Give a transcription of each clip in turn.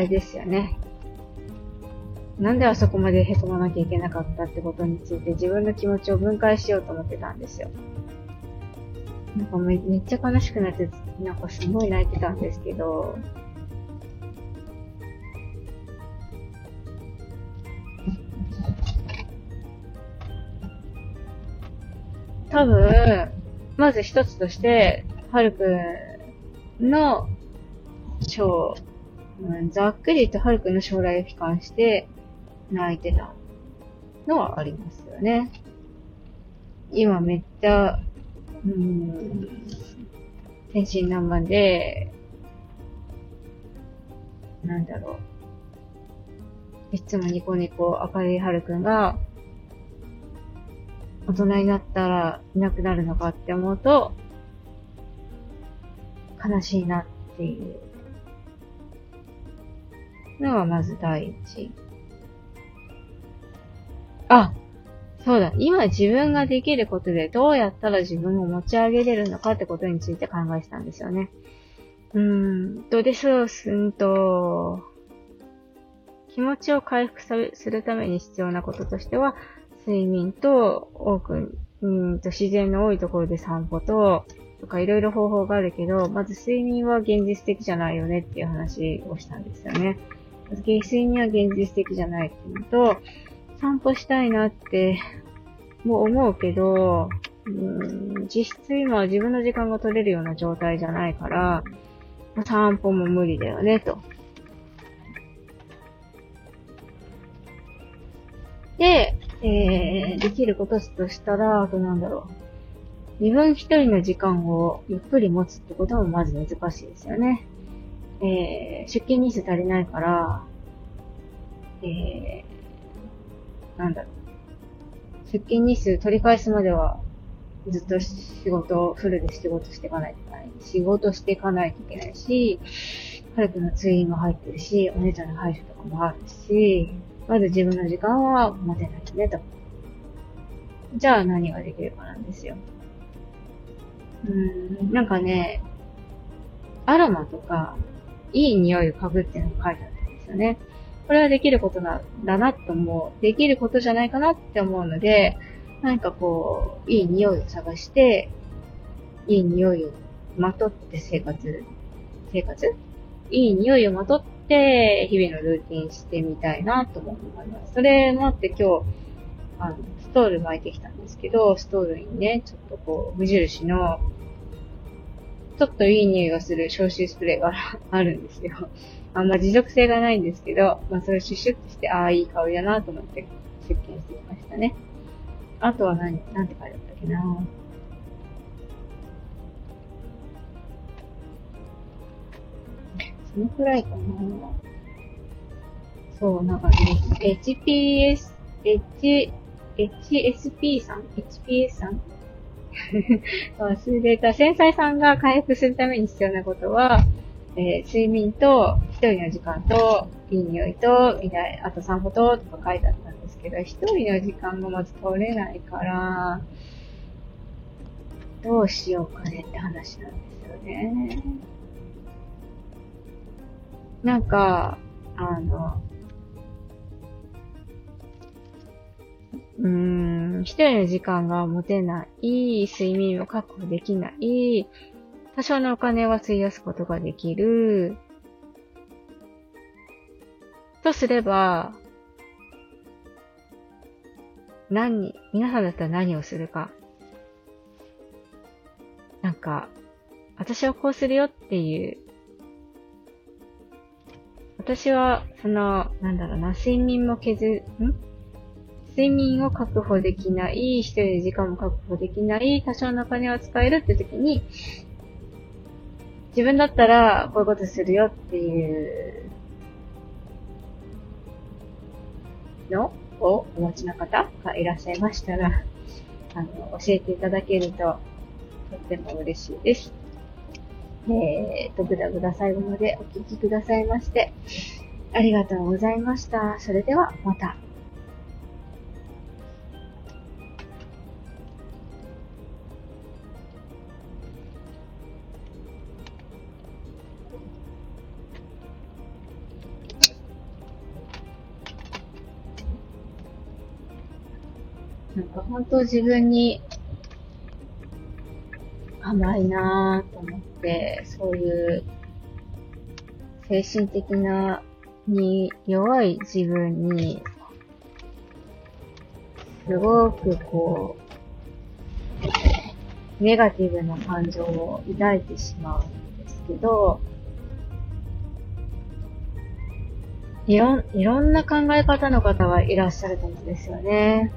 れですよね。なんであそこまで凹まなきゃいけなかったってことについて自分の気持ちを分解しようと思ってたんですよ。なんかめめっちゃ悲しくなって、なんかすごい泣いてたんですけど、多分、まず一つとして、はるくんの、将、うん、ざっくりとはるくんの将来を悲観して泣いてたのはありますよね。今めっちゃ、うん、天真爛漫で、なんだろう。いつもニコニコ明るいはるくんが、大人になったらいなくなるのかって思うと、悲しいなっていうのがまず第一。あ、そうだ。今自分ができることでどうやったら自分を持ち上げれるのかってことについて考えてたんですよね。うーん、どうでしょう、すんと、気持ちを回復するために必要なこととしては、睡眠と、多く、うんと自然の多いところで散歩と、とかいろいろ方法があるけど、まず睡眠は現実的じゃないよねっていう話をしたんですよね。睡眠は現実的じゃないっていうのと、散歩したいなってもう思うけど、うん、実質今は自分の時間が取れるような状態じゃないから、散歩も無理だよね、と。で、えー、できることとしたら、あとなんだろう。自分一人の時間をゆっくり持つってこともまず難しいですよね。えー、出勤日数足りないから、えー、なんだろう。出勤日数取り返すまでは、ずっと仕事、フルで仕事していかないといけない。仕事していかないといけないし、家族の通院も入ってるし、お姉ちゃんの配信とかもあるし、まず自分の時間は持てないね、と。じゃあ何ができるかなんですよ。うーん、なんかね、アロマとか、いい匂いを嗅ぐっていうのが書いてあったんですよね。これはできることなんだなと思う。できることじゃないかなって思うので、何かこう、いい匂いを探して、いい匂いをまとって生活、生活？いい匂いをまとって、日々のルーティンしてみたいなと思います。それもあって今日、あの、ストール巻いてきたんですけど、ストールにね、ちょっとこう、無印の、ちょっといい匂いがする消臭スプレーがあるんですよ。あんま持続性がないんですけど、まあそれシュッシュってして、ああ、いい香りだなと思って出勤してきましたね。あとは何、なんて書いてあったっけなそのくらいかな。そう、なんかね、HPS、H、HSP さん ?HPS さん？忘れた。繊細さんが回復するために必要なことは、えー、睡眠と、一人の時間と、いい匂いと、みたい、あと散歩と、とか書いてあったんですけど、一人の時間がまず取れないから、どうしようかねって話なんですよね。なんか、あの、うーん、一人の時間が持てない、睡眠を確保できない、多少のお金は費やすことができる、とすれば、何、皆さんだったら何をするか。なんか、私はこうするよっていう。私は、その、なんだろうな、睡眠も削る、ん？睡眠を確保できない、一人で時間も確保できない、多少のお金を使えるって時に、自分だったらこういうことするよっていうのをお持ちの方がいらっしゃいましたら、あの、教えていただけるととっても嬉しいです。えーと、ぐだぐだ最後までお聞きくださいまして、ありがとうございました。それでは、また。なんか本当自分に甘いなぁと思って、そういう精神的なに弱い自分に、すごくこう、ネガティブな感情を抱いてしまうんですけど、いろん、いろんな考え方の方がいらっしゃると思うんですよね。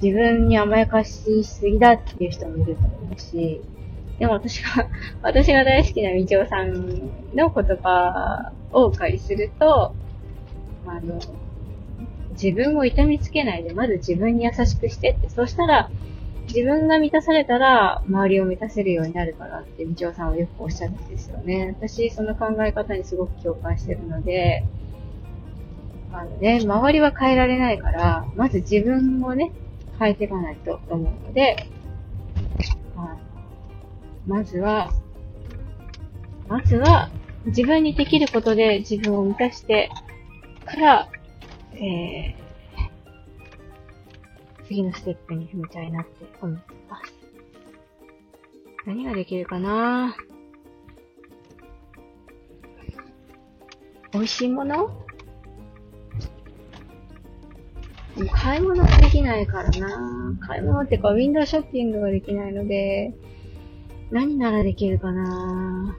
自分に甘やかしすぎだっていう人もいると思うし、でも私が、私が大好きなみちおさんの言葉をお借りすると、あの、自分を痛みつけないで、まず自分に優しくしてって、そうしたら、自分が満たされたら、周りを満たせるようになるからって、みちおさんはよくおっしゃるんですよね。私、その考え方にすごく共感してるので、あのね、周りは変えられないから、まず自分をね、変えていかないと思うので、まずは、まずは、自分にできることで自分を満たしてから、えー、次のステップに踏みたいなって思ってます。何ができるかな？美味しいもの？買い物できないからな買い物ってか、ウィンドウショッピングができないので、何ならできるかな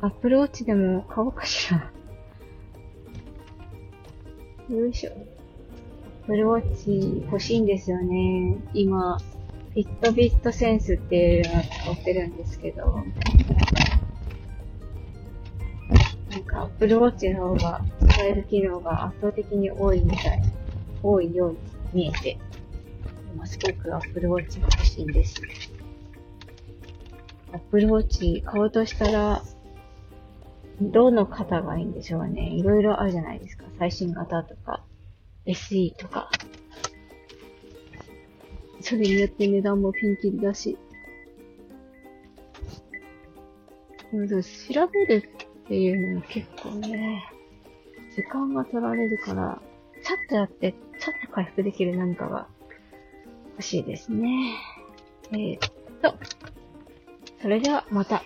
アップルウォッチでも買おうかしら。よいしょ。アップルウォッチ欲しいんですよね。今、フィットビットセンスっていうのを使ってるんですけど。なんか、アップルウォッチの方が使える機能が圧倒的に多いみたい、多いように見えて、今すごく Apple Watch が欲しいんです。Apple Watch 買おうとしたら、どの型がいいんでしょうね。いろいろあるじゃないですか。最新型とか、SE とか。それによって値段もピンキリだし。調べるっていうのは結構ね、時間が取られるから、ちゃっとやって、ちゃっと回復できる何かが欲しいですね。えー、っと、それではまた。